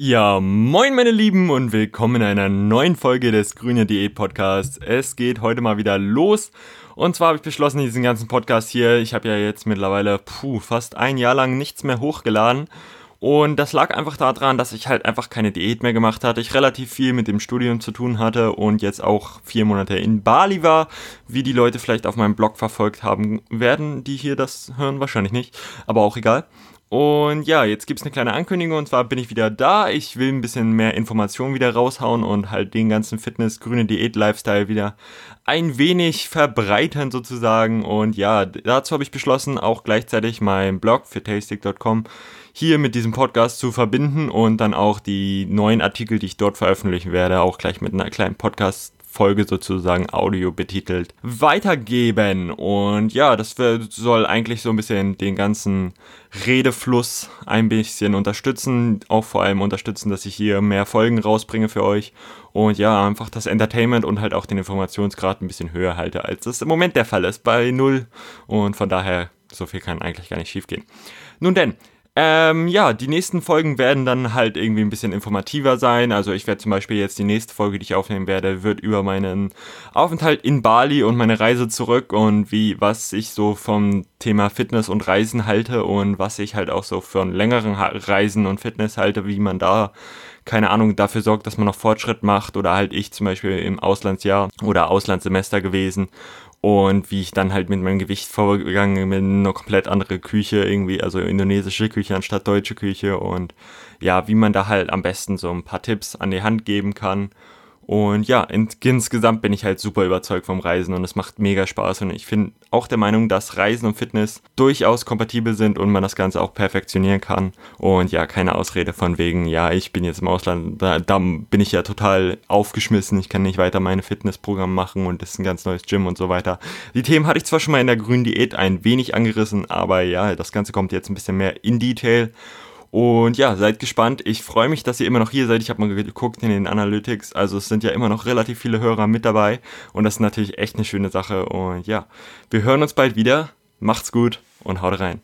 Ja, moin meine Lieben und willkommen in einer neuen Folge des Grüne Diät Podcasts. Es geht heute mal wieder los. Und zwar habe ich beschlossen, diesen ganzen Podcast hier, ich habe ja jetzt mittlerweile puh, fast ein Jahr lang nichts mehr hochgeladen. Und das lag einfach daran, dass ich halt einfach keine Diät mehr gemacht hatte. Ich relativ viel mit dem Studium zu tun hatte und jetzt auch vier Monate in Bali war. Wie die Leute vielleicht auf meinem Blog verfolgt haben werden, die hier das hören, wahrscheinlich nicht. Aber auch egal. Und ja, jetzt gibt es eine kleine Ankündigung und zwar bin ich wieder da. Ich will ein bisschen mehr Informationen wieder raushauen und halt den ganzen Fitness, grüne Diät-Lifestyle wieder ein wenig verbreitern sozusagen. Und ja, dazu habe ich beschlossen, auch gleichzeitig meinen Blog für tastic.com hier mit diesem Podcast zu verbinden und dann auch die neuen Artikel, die ich dort veröffentlichen werde, auch gleich mit einer kleinen Podcast Folge sozusagen Audio betitelt weitergeben. Und ja, das soll eigentlich so ein bisschen den ganzen Redefluss ein bisschen unterstützen. Auch vor allem unterstützen, dass ich hier mehr Folgen rausbringe für euch. Und ja, einfach das Entertainment und halt auch den Informationsgrad ein bisschen höher halte, als es im Moment der Fall ist bei null. Und von daher, so viel kann eigentlich gar nicht schief gehen. Nun denn, ähm, ja, die nächsten Folgen werden dann halt irgendwie ein bisschen informativer sein. Also ich werde zum Beispiel jetzt die nächste Folge, die ich aufnehmen werde, wird über meinen Aufenthalt in Bali und meine Reise zurück und wie, was ich so vom Thema Fitness und Reisen halte und was ich halt auch so von längeren Reisen und Fitness halte, wie man da keine Ahnung, dafür sorgt, dass man noch Fortschritt macht oder halt ich zum Beispiel im Auslandsjahr oder Auslandssemester gewesen und wie ich dann halt mit meinem Gewicht vorgegangen bin, eine komplett andere Küche irgendwie, also indonesische Küche anstatt deutsche Küche und ja, wie man da halt am besten so ein paar Tipps an die Hand geben kann und ja, in, insgesamt bin ich halt super überzeugt vom Reisen und es macht mega Spaß. Und ich bin auch der Meinung, dass Reisen und Fitness durchaus kompatibel sind und man das Ganze auch perfektionieren kann. Und ja, keine Ausrede von wegen, ja, ich bin jetzt im Ausland, da, da bin ich ja total aufgeschmissen, ich kann nicht weiter meine Fitnessprogramm machen und das ist ein ganz neues Gym und so weiter. Die Themen hatte ich zwar schon mal in der grünen Diät ein wenig angerissen, aber ja, das Ganze kommt jetzt ein bisschen mehr in Detail. Und ja, seid gespannt. Ich freue mich, dass ihr immer noch hier seid. Ich habe mal geguckt in den Analytics. Also es sind ja immer noch relativ viele Hörer mit dabei. Und das ist natürlich echt eine schöne Sache. Und ja, wir hören uns bald wieder. Macht's gut und haut rein.